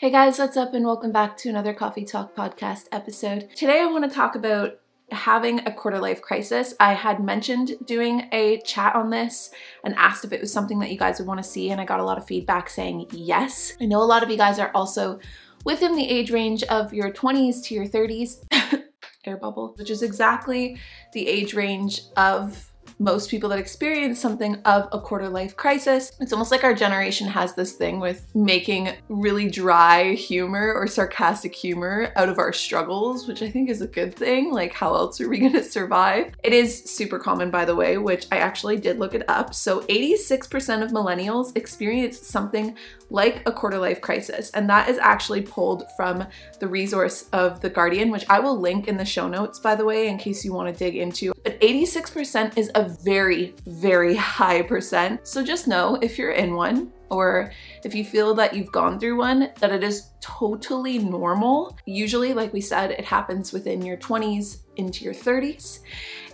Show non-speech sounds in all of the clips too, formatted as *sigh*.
Hey guys, what's up, and welcome back to another Coffee Talk podcast episode. Today, I want to talk about having a quarter life crisis. I had mentioned doing a chat on this and asked if it was something that you guys would want to see, and I got a lot of feedback saying yes. I know a lot of you guys are also within the age range of your 20s to your 30s, *coughs* air bubble, which is exactly the age range of most people that experience something of a quarter life crisis. It's almost like our generation has this thing with making really dry humor or sarcastic humor out of our struggles, which I think is a good thing. Like, how else are we *laughs* gonna survive? It is super common, by the way, which I actually did look it up. So, 86% of millennials experience something like a quarter life crisis, and that is actually pulled from the resource of The Guardian, which I will link in the show notes, by the way, in case you wanna dig into. But 86% is a very, very high percent. So just know if you're in one or if you feel that you've gone through one, that it is totally normal. Usually, like we said, it happens within your 20s into your 30s.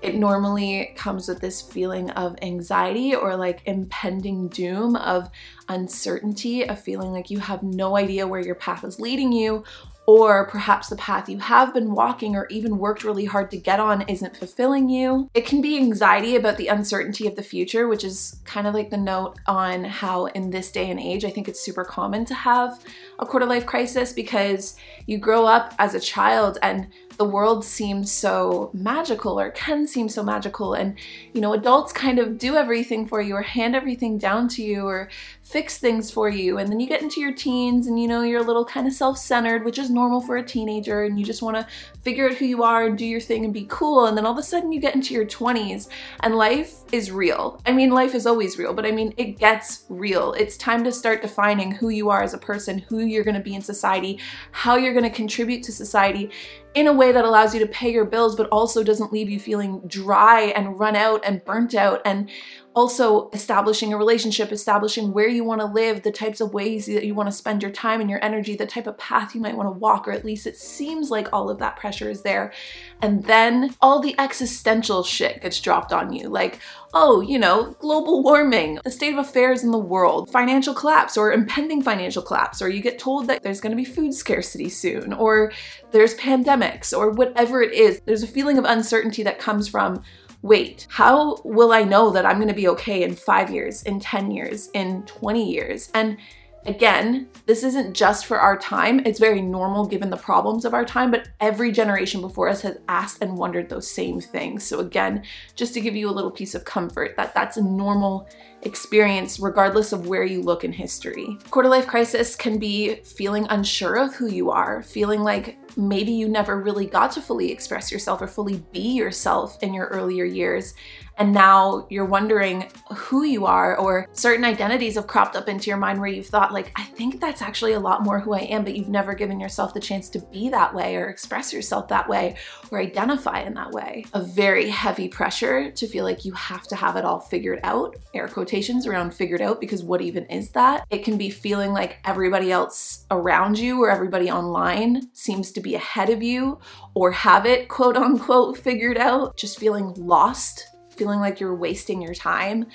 It normally comes with this feeling of anxiety or like impending doom, of uncertainty, of feeling like you have no idea where your path is leading you or perhaps the path you have been walking or even worked really hard to get on isn't fulfilling you. It can be anxiety about the uncertainty of the future, which is kind of like the note on how in this day and age, I think it's super common to have a quarter life crisis because you grow up as a child and the world seems so magical or can seem so magical and you know adults kind of do everything for you or hand everything down to you or fix things for you and then you get into your teens and you know you're a little kind of self-centered which is normal for a teenager and you just want to figure out who you are and do your thing and be cool and then all of a sudden you get into your 20s and life is real i mean life is always real but i mean it gets real it's time to start defining who you are as a person who you're going to be in society how you're going to contribute to society in a way that allows you to pay your bills, but also doesn't leave you feeling dry and run out and burnt out. And also establishing a relationship, establishing where you want to live, the types of ways that you want to spend your time and your energy, the type of path you might want to walk, or at least it seems like all of that pressure is there. And then all the existential shit gets dropped on you. Like, oh, you know, global warming, the state of affairs in the world, financial collapse or impending financial collapse, or you get told that there's going to be food scarcity soon, or there's pandemics, or whatever it is. There's a feeling of uncertainty that comes from wait, how will I know that I'm gonna be okay in five years, in 10 years, in 20 years? And Again, this isn't just for our time. It's very normal given the problems of our time, but every generation before us has asked and wondered those same things. So again, just to give you a little piece of comfort that that's a normal experience regardless of where you look in history. Quarter life crisis can be feeling unsure of who you are, feeling like maybe you never really got to fully express yourself or fully be yourself in your earlier years. And now you're wondering who you are or certain identities have cropped up into your mind where you've thought like i think that's actually a lot more who i am but you've never given yourself the chance to be that way or express yourself that way or identify in that way. A very heavy pressure to feel like you have to have it all figured out air quotations around figured out because what even is that? It can be feeling like everybody else around you or everybody online seems to be ahead of you or have it quote unquote *laughs* figured out just feeling lost feeling like you're wasting your time,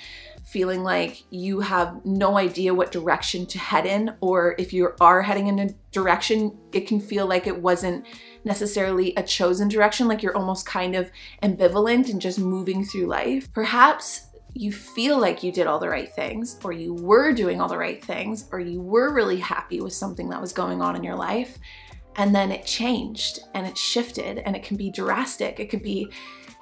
feeling like you have no idea what direction to head in, or if you are heading in a direction, it can feel like it wasn't necessarily a chosen direction, like you're almost kind of ambivalent and just moving through life. Perhaps you feel like you did all the right things, or you were doing all the right things, or you were really happy with something that was going on in your life, and then it changed and it shifted, and it can be drastic. It could be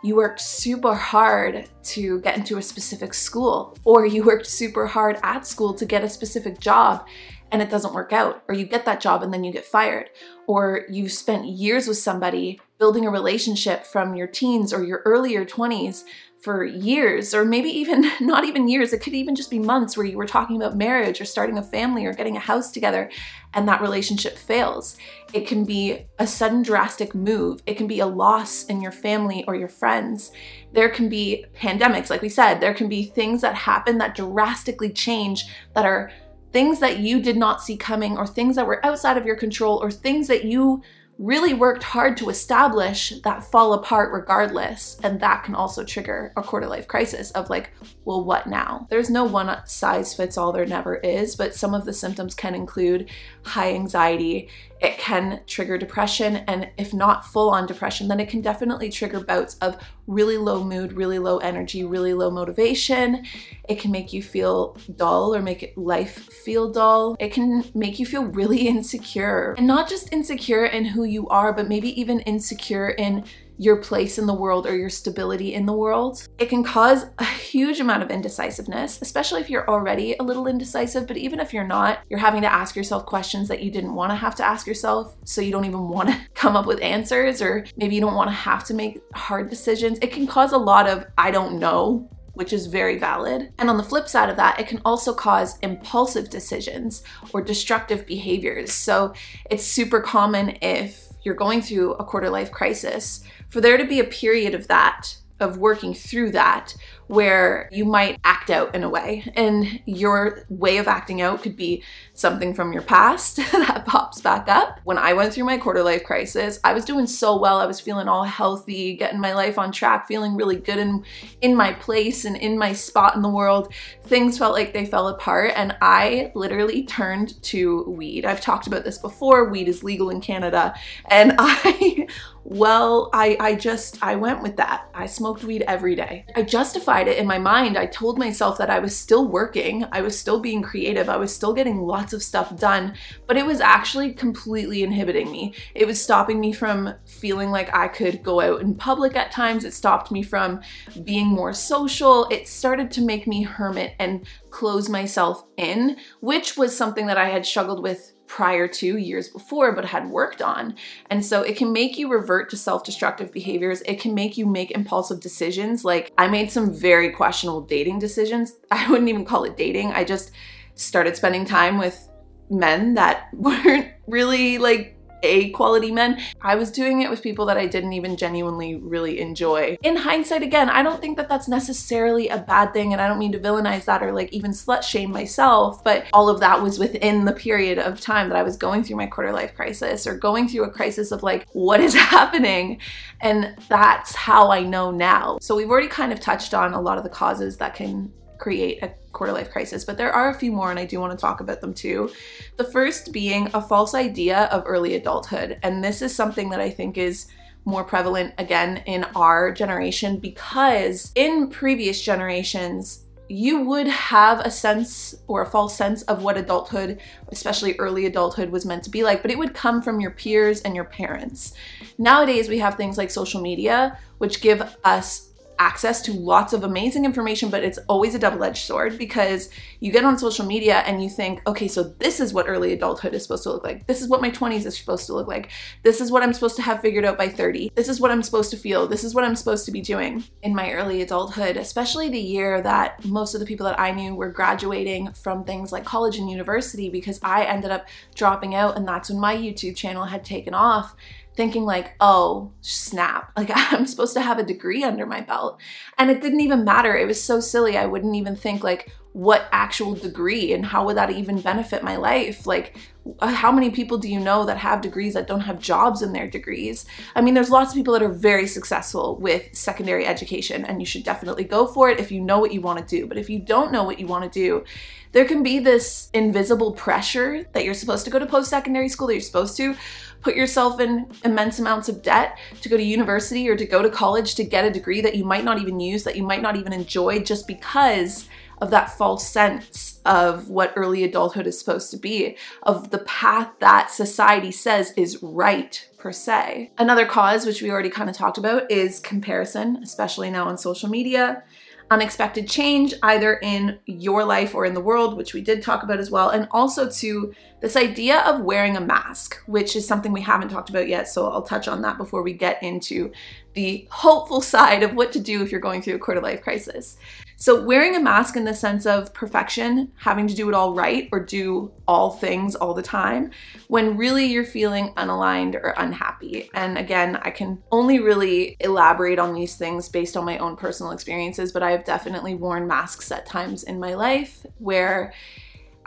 you worked super hard to get into a specific school, or you worked super hard at school to get a specific job and it doesn't work out, or you get that job and then you get fired, or you've spent years with somebody building a relationship from your teens or your earlier 20s for years, or maybe even *laughs* not even years, it could even just be months where you were talking about marriage or starting a family or getting a house together, and that relationship fails. It can be a sudden drastic move, it can be a loss in your family or your friends. There can be pandemics, like we said, there can be things that happen that drastically change that are things that you did not see coming, or things that were outside of your control, or things that you really worked hard to establish that fall apart regardless. And that can also trigger a quarter life crisis of like, well, what now? There's no one size fits all, there never is, but some of the symptoms can include high anxiety. It can trigger depression, and if not full on depression, then it can definitely trigger bouts of really low mood, really low energy, really low motivation. It can make you feel dull or make life feel dull. It can make you feel really *laughs* insecure, and not just insecure in who you are, but maybe even insecure in your place in the world or your stability in the world. It can cause a huge amount of indecisiveness, especially if you're already a little indecisive. But even if you're not, you're having to ask yourself questions that you didn't want to have to ask yourself. So you don't even want to *laughs* come up with answers, or maybe you don't want to have to make hard decisions. It can cause a lot of, I don't know, which is very valid. And on the flip side of that, it can also cause impulsive decisions or destructive behaviors. So it's super common if you're going through a quarter life crisis for there to be a period of that of working through that where you might act out in a way. And your way of acting out could be something from your past *laughs* that pops back up. When I went through my quarter life crisis, I was doing so well. I was feeling all healthy, getting my life on track, feeling really good and in my place and in my spot in the world. Things felt like they fell apart, and I literally turned to weed. I've talked about this before. Weed is legal in Canada, and *laughs* I well, I, I just, I went with that. I smoked weed every day. I justified it in my mind. I told myself that I was still working, I was still being creative, I was still getting lots of stuff done, but it was actually completely inhibiting me. It was stopping me from feeling like I could go out in public at times. It stopped me from being more social. It started to make me hermit and close myself in, which was something that I had struggled with prior to years before but had worked on. And so it can make you revert to self destructive behaviors. It can make you make impulsive decisions. Like I made some very questionable dating decisions. *laughs* I wouldn't even call it dating. I just started spending time with men that *laughs* weren't really like a quality men. I was doing it with people that I didn't even genuinely really enjoy. In hindsight, again, I don't think that that's necessarily a bad thing, and I don't mean to villainize that or like even slut shame myself, but all of that was within the period of time that I was going through my quarter life crisis or going through a crisis of like, what is *laughs* happening? And that's how I know now. So we've already kind of touched on a lot of the causes that can create a quarter life crisis, but there are a few more and I do want to talk about them too. The first being a false idea of early adulthood. And this is something that I think is more prevalent again in our generation because in previous generations, you would have a sense or a false sense of what adulthood, especially early adulthood, was meant to be like, but it would come from your peers and your parents. Nowadays, we have things like social media, which give us access to lots of amazing information, but it's always a double edged sword because you get on social media and you think, okay, so this is what early adulthood is supposed to look like. This is what my 20s is supposed to look like. This is what I'm supposed to have figured out by 30. This is what I'm supposed to feel. This is what I'm supposed to be doing in my early adulthood, especially the year that most of the people that I knew were graduating from things like college and university because I ended up dropping out, and that's when my YouTube channel had taken off thinking like, oh, snap, *laughs* like I'm supposed to have a degree under my belt. And it didn't even matter. It was so silly. I wouldn't even think like, what actual degree and how would that even benefit my life? Like, uh, how many people do you know that have degrees that don't have jobs in their degrees? I mean, there's lots of people that are very successful with secondary education, and you should definitely go for it if you know what you want to do. But if you don't know what you want to do, there can be this invisible pressure that you're supposed to go to post secondary school, that you're supposed to put yourself in immense amounts of debt to go to university or to go to college to get a degree that you might not even use, that you might not even enjoy just because of that false sense of what early adulthood is supposed to be, of the path that society says is right per se. Another cause, which we already kind of talked about, is comparison, especially now on social media unexpected change either in your life or in the world, which we did talk about as well, and also to this idea of wearing a mask, which is something we haven't talked about yet. So I'll touch on that before we get into the hopeful *laughs* side of what to do if you're going through a quarter life crisis. So, wearing a mask in the sense of perfection, having to do it all right or do all things all the time, when really you're feeling unaligned or unhappy. And again, I can only really elaborate on these things based on my own personal experiences, but I have definitely worn masks at times in my life where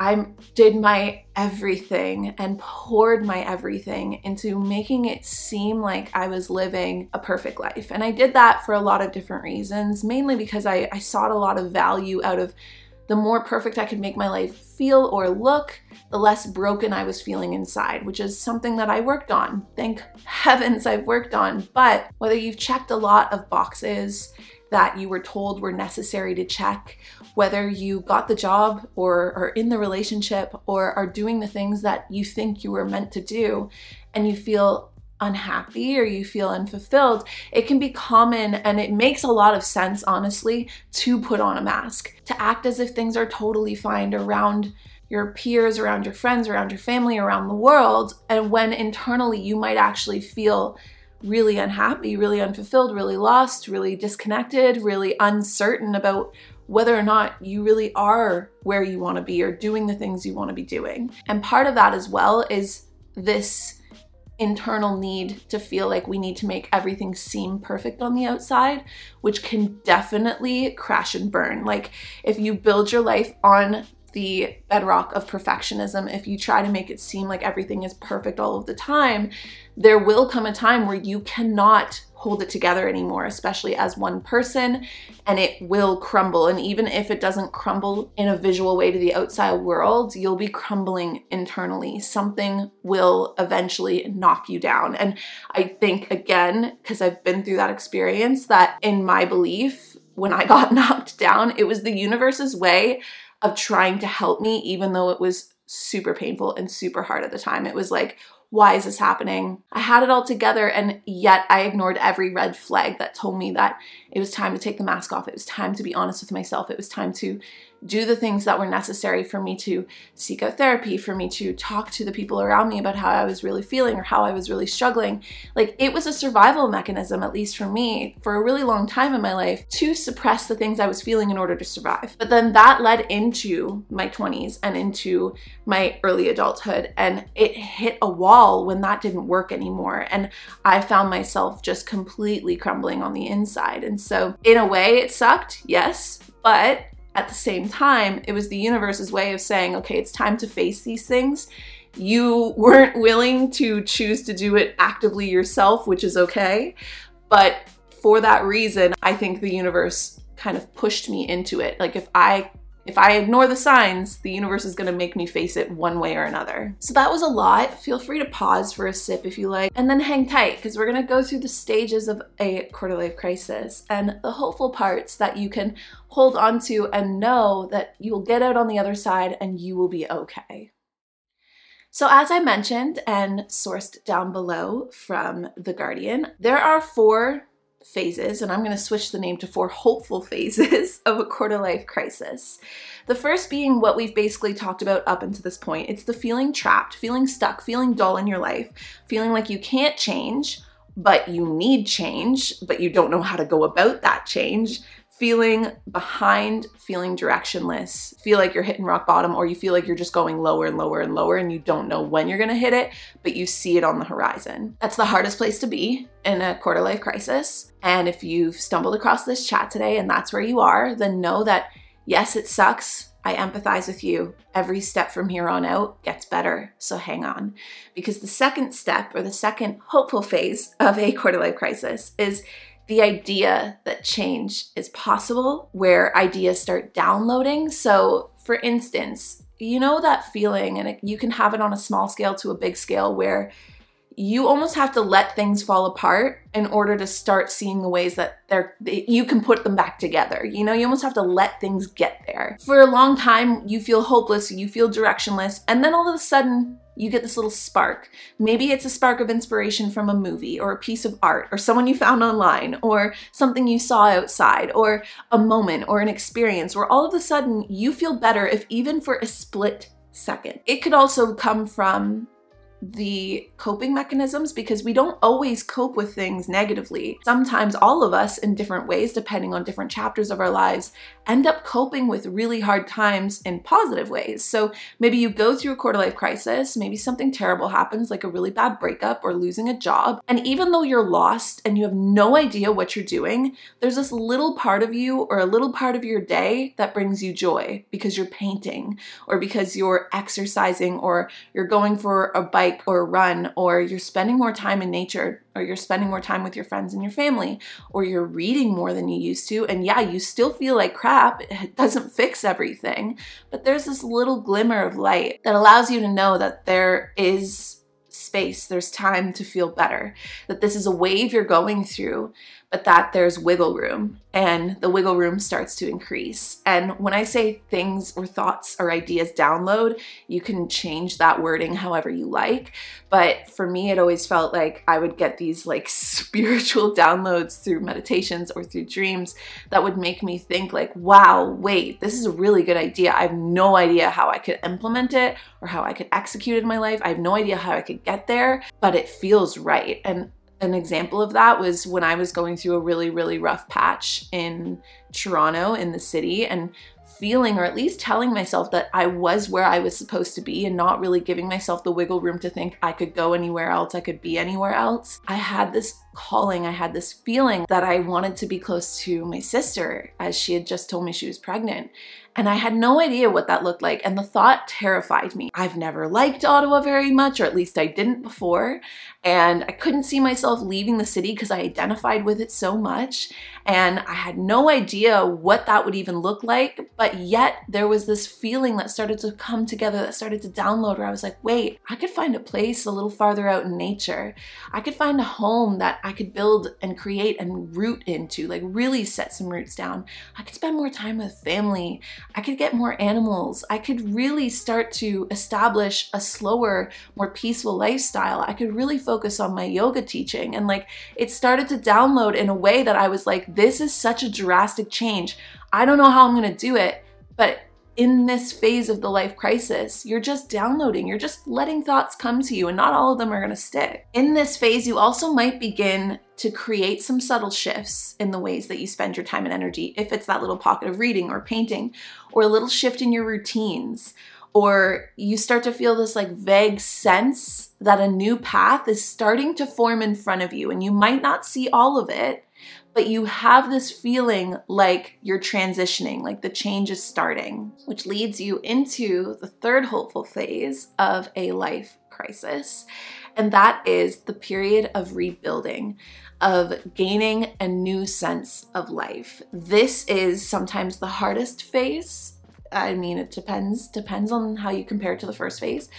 I did my everything and poured my everything into making it seem like I was living a perfect life. And I did that for a lot of different reasons, mainly because I, I sought a lot of value out of the more perfect I could make my life feel or look, the less broken I was feeling inside, which is something that I worked on. Thank heavens I've worked on. But whether you've checked a lot of boxes that you were told were necessary to check, whether you got the job or are in the relationship or are doing the things that you think you were meant to do, and you feel unhappy or you feel unfulfilled, it can be common and it makes a lot of sense, honestly, to put on a mask, to act as if things are totally fine around your peers, around your friends, around your family, around the world. And when internally you might actually feel really unhappy, really unfulfilled, really lost, really disconnected, really uncertain about whether or not you really are where you want to be or doing the things you want to be doing. And part of that as well is this internal need to feel like we need to make everything seem perfect on the outside, which can definitely crash and burn. Like if you build your life on the bedrock of perfectionism, if you try to make it seem like everything is perfect all of the time, there will come a time where you cannot hold it together anymore, especially as one person, and it will crumble. And even if it doesn't crumble in a visual way to the outside world, you'll be crumbling internally. Something will eventually knock you down. And I think, again, because I've been through that experience, that in my belief, when I *laughs* got knocked down, it was the universe's way of trying to help me, even though it was super painful and super hard at the time. It was like, why is this happening? I had it all together, and yet I ignored every red flag that told me that it was time to take the mask off. It was time to be honest with myself. It was time to do the things that were necessary for me to seek out therapy, for me to talk to the people around me about how I was really feeling or how I was really struggling. Like it was a survival mechanism, at least for me, for a really long time in my life to suppress the things I was feeling in order to survive. But then that led into my 20s and into my early adulthood. And it hit a wall when that didn't work anymore. And I found myself just completely crumbling on the inside. And so, in a way, it sucked, yes, but at the same time, it was the universe's way of saying, okay, it's time to face these things. You weren't willing to choose to do it actively yourself, which is okay. But for that reason, I think the universe kind of pushed me into it. Like if I if I ignore the signs, the universe is gonna make me face it one way or another. So that was a lot. Feel free to pause for a sip if you like, and then hang tight because we're gonna go through the stages of a quarter life crisis and the hopeful parts that you can hold on to and know that you'll get out on the other side and you will be okay. So, as I mentioned and sourced down below from The Guardian, there are four phases, and I'm going to switch the name to four hopeful phases *laughs* of a quarter life crisis. The first being what we've basically talked about up until this point it's the feeling trapped, feeling stuck, feeling dull in your life, feeling like you can't change, but you need change, but you don't know how to go about that change, feeling behind, feeling directionless, feel like you're hitting rock bottom, or you feel like you're just going lower and lower and lower and you don't know when you're gonna hit it, but you see it on the horizon. That's the hardest place to be in a quarter life crisis. And if you've stumbled across this chat today and that's where you are, then know that yes, it sucks I empathize with you. Every step from here on out gets better, so hang on. Because the second step, or the second hopeful phase of a quarter life crisis, is the idea that change is possible, where ideas start downloading. So, for instance, you know that feeling, and you can have it on a small scale to a big scale, where you almost have to let things fall apart in order to start seeing the ways that they're you can put them back together. You know, you almost have to let things get there. For a long time, you feel hopeless, you feel directionless, and then all of a sudden, you get this little spark. Maybe it's a spark of inspiration from a movie or a piece of art or someone you found online or something you saw outside or a moment or an experience where all of a sudden you feel better if even for a split second. It could also come from the coping mechanisms because we don't always cope with things negatively. Sometimes all of us in different ways, depending on different chapters of our lives, end up coping with really hard times in positive ways. So maybe you go through a quarter life crisis, maybe something terrible happens, like a really bad breakup or losing a job. And even though you're lost and you have no idea what you're doing, there's this little part of you or a little part of your day that brings you joy because you're painting or because you're exercising or you're going for a bike bike or run, or you're spending more time in nature, or you're spending more time with your friends and your family, or you're reading more than you used to. And yeah, you still feel like crap. *laughs* It doesn't fix everything, but there's this little glimmer of light that allows you to know that there is space, there's time to feel better, that this is a wave you're going through, but that there's wiggle room and the wiggle room starts to increase. And when I say things or thoughts or ideas download, you can change that wording however you like. But for me, it always felt like I would get these like *laughs* spiritual downloads through meditations or through dreams that would make me think, like, wow, wait, this is a really good idea. I have no idea how I could implement it or how I could execute it in my life. I have no idea how I could get there, but it feels right. And an example of that was when I was going through a really, really rough patch in Toronto, in the city, and feeling, or at least telling myself that I was where I was supposed to be and not really giving myself the wiggle room to think I could go anywhere else, I could be anywhere else. I had this calling, I had this feeling that I wanted to be close to my sister as she had just told me she was pregnant. And I had no idea what that looked like. And the thought terrified me. I've never liked Ottawa very much, or at least I didn't before. And I couldn't see myself leaving the city because I identified with it so much. And I had no idea what that would even look like. But yet there was this feeling that started to come together, that started to download, where I was like, wait, I could find a place a little farther out in nature. I could find a home that I could build and create and root into, like really set some roots down. I could spend more time with family. I could get more animals. I could really start to establish a slower, more peaceful lifestyle. I could really focus on my yoga teaching. And like it started to download in a way that I was like, this is such a drastic change. I don't know how I'm going to do it, but in this phase of the life crisis, you're just downloading, you're just letting thoughts come to you, and not all of them are gonna stick. In this phase, you also might begin to create some subtle shifts in the ways that you spend your time and energy, if it's that little pocket of reading or painting, or a little shift in your routines, or you start to feel this like vague sense that a new path is starting to form in front of you, and you might not see all of it but you have this feeling like you're transitioning, like the change is starting, which leads you into the third hopeful phase of a life crisis. And that is the period of rebuilding, of gaining a new sense of life. This is sometimes the hardest phase. I mean, it depends depends on how you compare it to the first phase,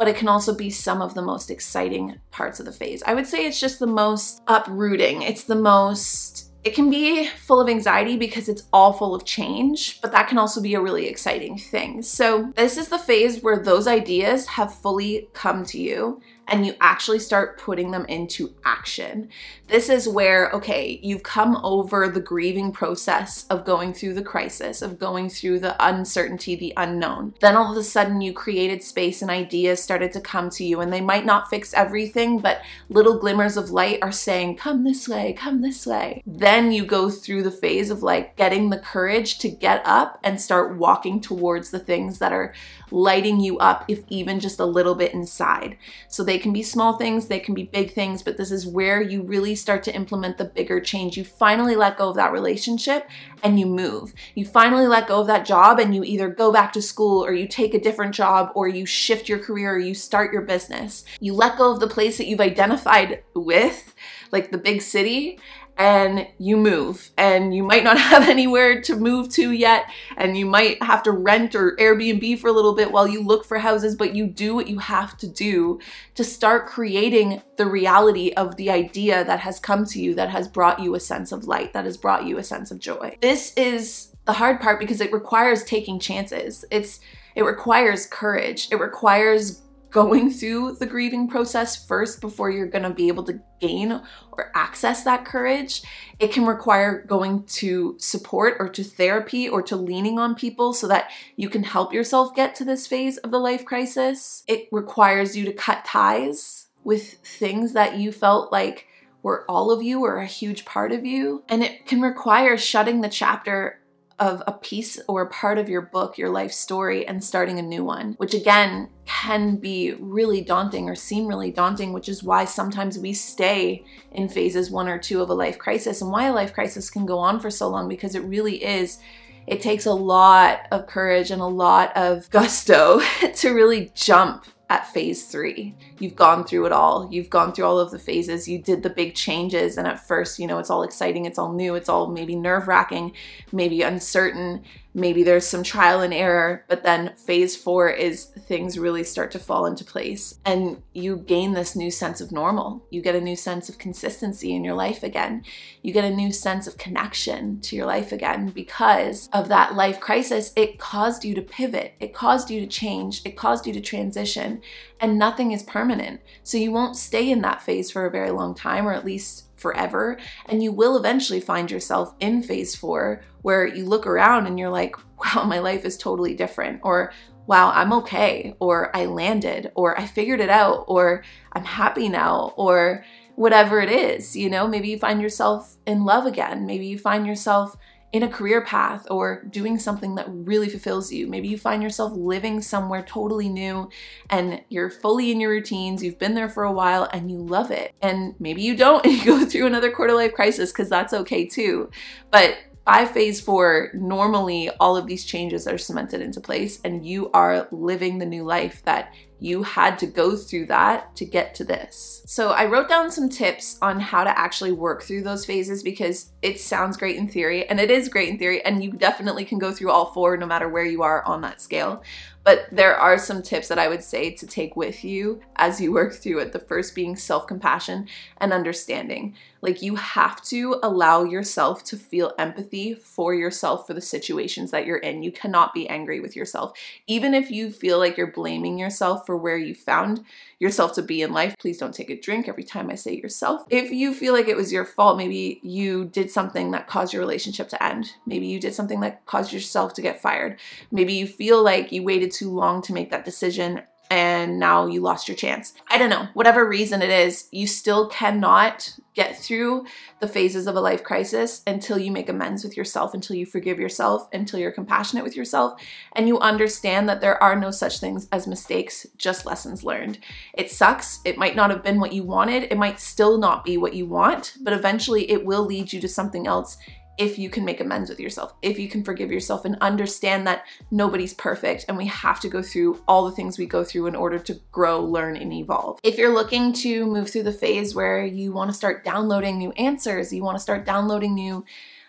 but it can also be some of the most exciting parts of the phase. I would say it's just the most uprooting. It's the most it can be full of anxiety because it's all full of change, but that can also be a really exciting thing. So, this is the phase where those ideas have fully come to you and you actually start putting them into action. This is where, okay, you've come over the grieving process of going through the crisis, of going through the uncertainty, the unknown. Then all of a sudden, you created space and ideas started to come to you, and they might not fix everything, but little glimmers of light are saying, Come this way, come this way. Then you go through the phase of like getting the courage to get up and start walking towards the things that are lighting you up, if even just a little bit inside. So they can be small things, they can be big things, but this is where you really start to implement the bigger change. You finally let go of that relationship and you move. You finally let go of that job and you either go back to school or you take a different job or you shift your career or you start your business. You let go of the place that you've identified with, like the big city, and you move. And you might not *laughs* have anywhere to move to yet. And you might have to rent or Airbnb for a little bit while you look for houses but you do what you have to do to start creating the reality of the idea that has come to you that has brought you a sense of light that has brought you a sense of joy. This is the hard part because it requires taking chances. It's it requires courage. It requires going through the grieving process first before you're going to be able to gain or access that courage. It can require going to support or to therapy or to leaning on people so that you can help yourself get to this phase of the life crisis. It requires you to cut ties with things that you felt like were all of you or a huge part of you. And it can require shutting the chapter of a piece or a part of your book, your life story, and starting a new one, which again can be really daunting or seem really daunting, which is why sometimes we stay in phases one or two of a life crisis and why a life crisis can go on for so long because it really is. It takes a lot of courage and a lot of gusto *laughs* to really jump at phase three. You've gone through it all. You've gone through all of the phases. You did the big changes. And at first, you know, it's all exciting. It's all new. It's all maybe nerve wracking, maybe uncertain maybe there's some trial and error, but then phase four is things really start to fall into place and you gain this new sense of normal. You get a new sense of consistency in your life again. You get a new sense of connection to your life again because of that life crisis. It caused you to pivot, it caused you to change, it caused you to transition, and nothing is permanent. So you won't stay in that phase for a very long time, or at least forever. And you will eventually find yourself in phase four where you look around and you're like, *laughs* wow, my life is totally different. Or, wow, I'm okay. Or I landed. Or I figured it out. Or I'm happy now. Or whatever it is. You know, maybe you find yourself in love again. Maybe you find yourself in a career path or doing something that really fulfills you. Maybe you find yourself living somewhere totally new and you're fully in your routines, you've been there for a while and you love it. And maybe you don't *laughs* and you go through another quarter life crisis because that's okay too. But by phase four, normally all of these changes are cemented into place and you are living the new life that you had to go through that to get to this. So, I wrote down some tips on how to actually work through those phases because it sounds great in theory, and it is great in theory, and you definitely can go through all four no matter where you are on that scale. But there are some tips that I would say to take with you as you work through it. The first being self compassion and understanding. Like you have to allow yourself to feel empathy for yourself for the situations that you're in. You cannot be angry with yourself. Even if you feel like you're blaming yourself for where you found yourself to be in life, please don't take a drink every time I say yourself. If you feel like it was your fault, maybe you did something that caused your relationship to end. Maybe you did something that caused yourself to get fired. Maybe you feel like you waited too long to make that decision and now you lost your chance. I don't know, whatever reason it is, you still cannot get through the phases of a life crisis until you make amends with yourself, until you forgive yourself, until you're compassionate with yourself, and you understand that there are no such things as mistakes, just lessons learned. It sucks. It might not have been what you wanted. It might still not be what you want, but eventually it will lead you to something else if you can make amends with yourself, if you can forgive yourself and understand that nobody's perfect and we have to go through all the things we go through in order to grow, learn, and evolve. If you're looking to move through the phase where you want to start downloading new answers, you want to start downloading new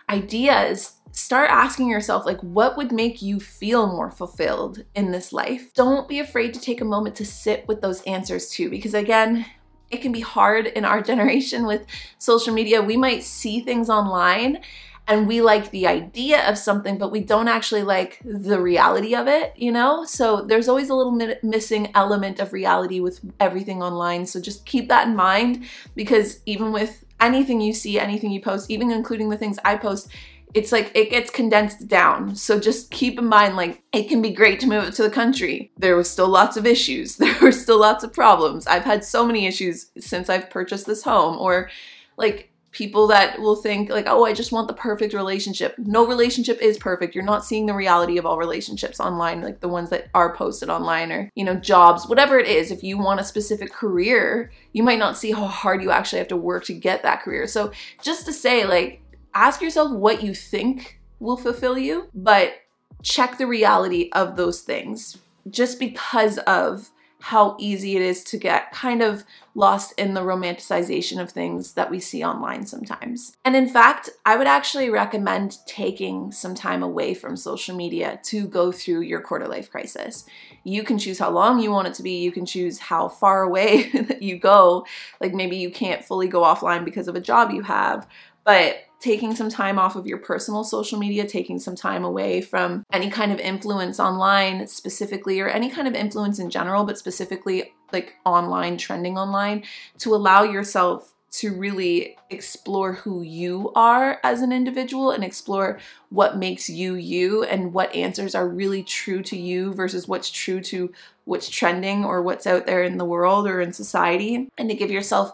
ideas, start asking yourself like what would make you feel more fulfilled in this life don't be afraid to take a moment to sit with those answers too because again it can be hard in our *laughs* generation with social media we might see things online and we like the idea of something, but we don't actually like the reality of it, you know? So there's always a little mi- missing element of reality with everything online. So just keep that in mind because even with anything you see, anything you post, even including the things I post, it's like it gets condensed down. So just keep in mind, like, it can be great to move it to the country. There was still lots of issues, *laughs* there were still lots of problems. I've had so many issues since I've purchased this home, or like, people that will think like oh i just want the perfect relationship. No relationship is perfect. You're not seeing the reality of all relationships online like the ones that are posted online or you know jobs whatever it is. If you want a specific career you might not see how hard you actually have to work to get that career. So just to say like ask yourself what you think will fulfill you but check the reality of those things. Just because of how easy it is to get kind of lost in the romanticization of things that we see online sometimes. And in fact, I would actually recommend taking some time away from social media to go through your quarter life crisis. You can choose how long you want it to be, you can choose how far away *laughs* you go. Like maybe you can't fully go offline because of a job you have, but taking some time off of your personal social media, taking some time away from any kind of influence online specifically, or any kind of influence in general, but specifically like online, trending online, to allow yourself to really explore who you are as an individual and explore what makes you you and what answers are really true to you versus what's true to what's trending or what's out there in the world or in society, and to give yourself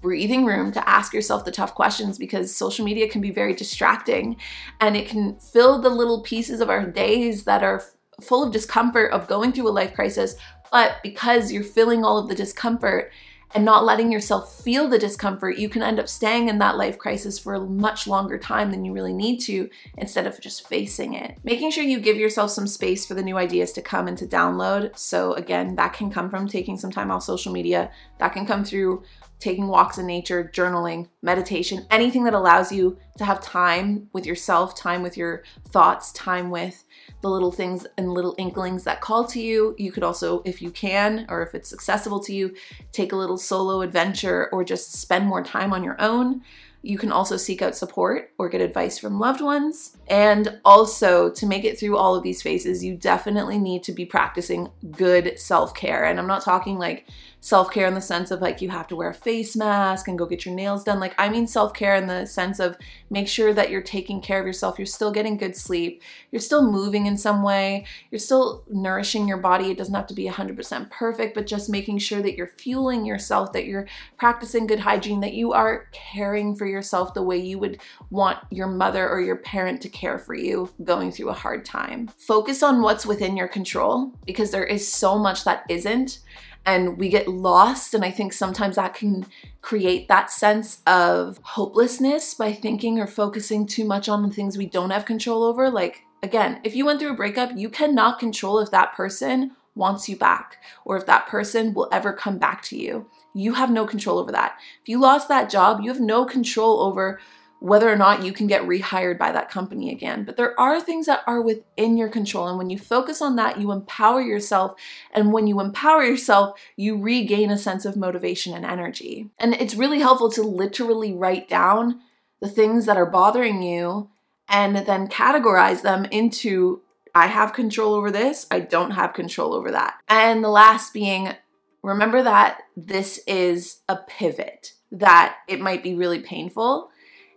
breathing room to ask yourself the tough questions because social media can be very distracting and it can fill the little pieces of our days that are full of discomfort of going through a life crisis. But because you're feeling all of the discomfort and not letting yourself feel the discomfort, you can end up staying in that life crisis for a much longer time than you really need to instead of just facing it. Making sure you give yourself some space for the new ideas to come and to download. So, again, that can come from taking some time off social media, that can come through taking walks in nature, journaling, meditation, anything that allows you to have time with yourself, time with your thoughts, time with the little things and little inklings that call to you. You could also, if you can, or if it's accessible to you, take a little solo adventure or just spend more time on your own. You can also seek out support or get advice from loved ones. And also, to make it through all of these phases, you definitely need to be practicing good self care. And I'm not talking like self care in the sense of like you have to wear a face mask and go get your nails done. Like, I mean self care in the sense of make sure that you're taking care of yourself. You're still getting good sleep. You're still moving in some way. You're still nourishing your body. It doesn't have to be 100% perfect, but just making sure that you're fueling yourself, that you're practicing good hygiene, that you are caring for yourself the way you would want your mother or your parent to care for you going through a hard time. Focus on what's within your control because there is so much that isn't and we get lost. And I think sometimes that can create that sense of hopelessness by thinking or focusing too much on the things we don't have control over. Like, again, if you went through a breakup, you cannot control if that person wants you back or if that person will ever come back to you. You have no control over that. If you lost that job, you have no control over whether or not you can get rehired by that company again. But there are things that are within your control. And when you focus on that, you empower yourself. And when you empower yourself, you regain a sense of motivation and energy. And it's really helpful to literally write down the things that are bothering you and then categorize them into I have control over this, I don't have control over that. And the last being remember that this is a pivot, that it might be really painful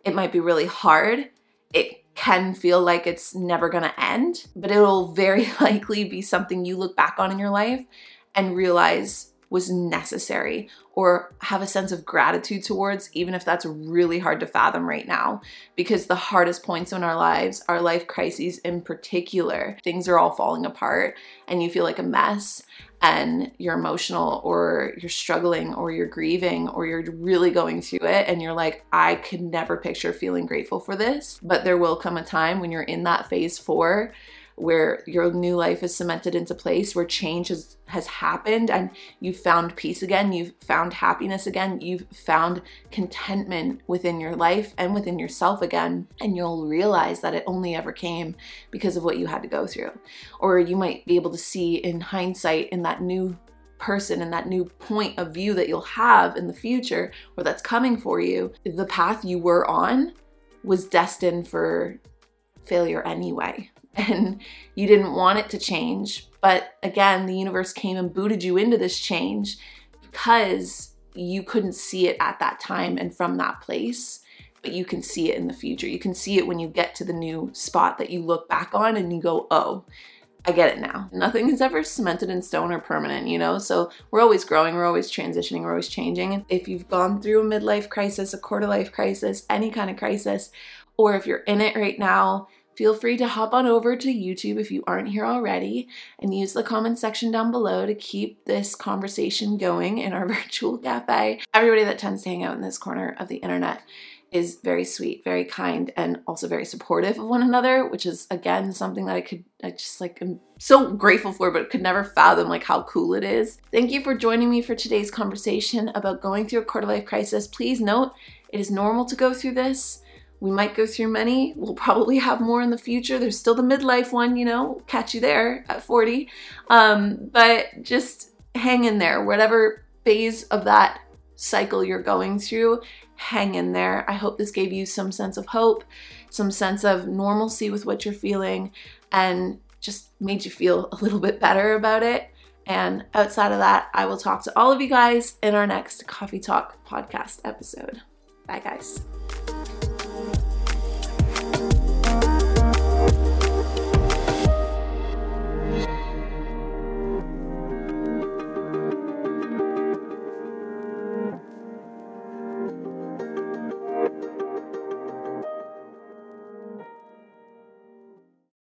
it might be really hard. It can feel like it's never to end, but it'll very *laughs* likely be something you look back on in your life and realize was necessary or have a sense of gratitude towards, even if that's really hard to fathom right now. Because the hardest points in our lives, our life crises in particular, things are all falling apart and you feel like a mess and you're emotional or you're struggling or you're grieving or you're really going through it and you're like, I could never picture feeling grateful for this. But there will come a time when you're in that phase four where your new life is cemented into place, where change has, has happened and you've found peace again, you've found happiness again, you've found contentment within your life and within yourself again. And you'll realize that it only ever came because of what you had to go through. Or you might be able to see in hindsight in that new person and that new point of view that you'll have in the future or that's coming for you, the path you were on was destined for failure anyway *laughs* and you didn't want it to change. But again, the universe came and booted you into this change because you couldn't see it at that time and from that place. But you can see it in the future. You can see it when you get to the new spot that you look back on and you go, oh, I get it now. Nothing is ever cemented in stone or permanent, you know? So we're always growing, we're always transitioning, we're always changing. If you've gone through a midlife crisis, a quarter life crisis, any kind of crisis, or if you're in it right now, feel free to hop on over to YouTube if you aren't here already and use the comment section down below to keep this conversation going in our *laughs* virtual cafe. Everybody that tends to hang out in this corner of the internet is very sweet, very kind, and also very supportive of one another, which is again something that I could I just like am so grateful for, but could never fathom like how cool it is. Thank you for joining me for today's conversation about going through a quarter life crisis. Please note it is normal to go through this. We might go through many. We'll probably have more in the future. There's still the midlife one, you know, catch you there at 40. Um, but just hang in there, whatever phase of that cycle you're going through, hang in there. I hope this gave you some sense of hope, some sense of normalcy with what you're feeling, and just made you feel a little bit better about it. And outside of that, I will talk to all of you guys in our next Coffee Talk podcast episode. Bye, guys.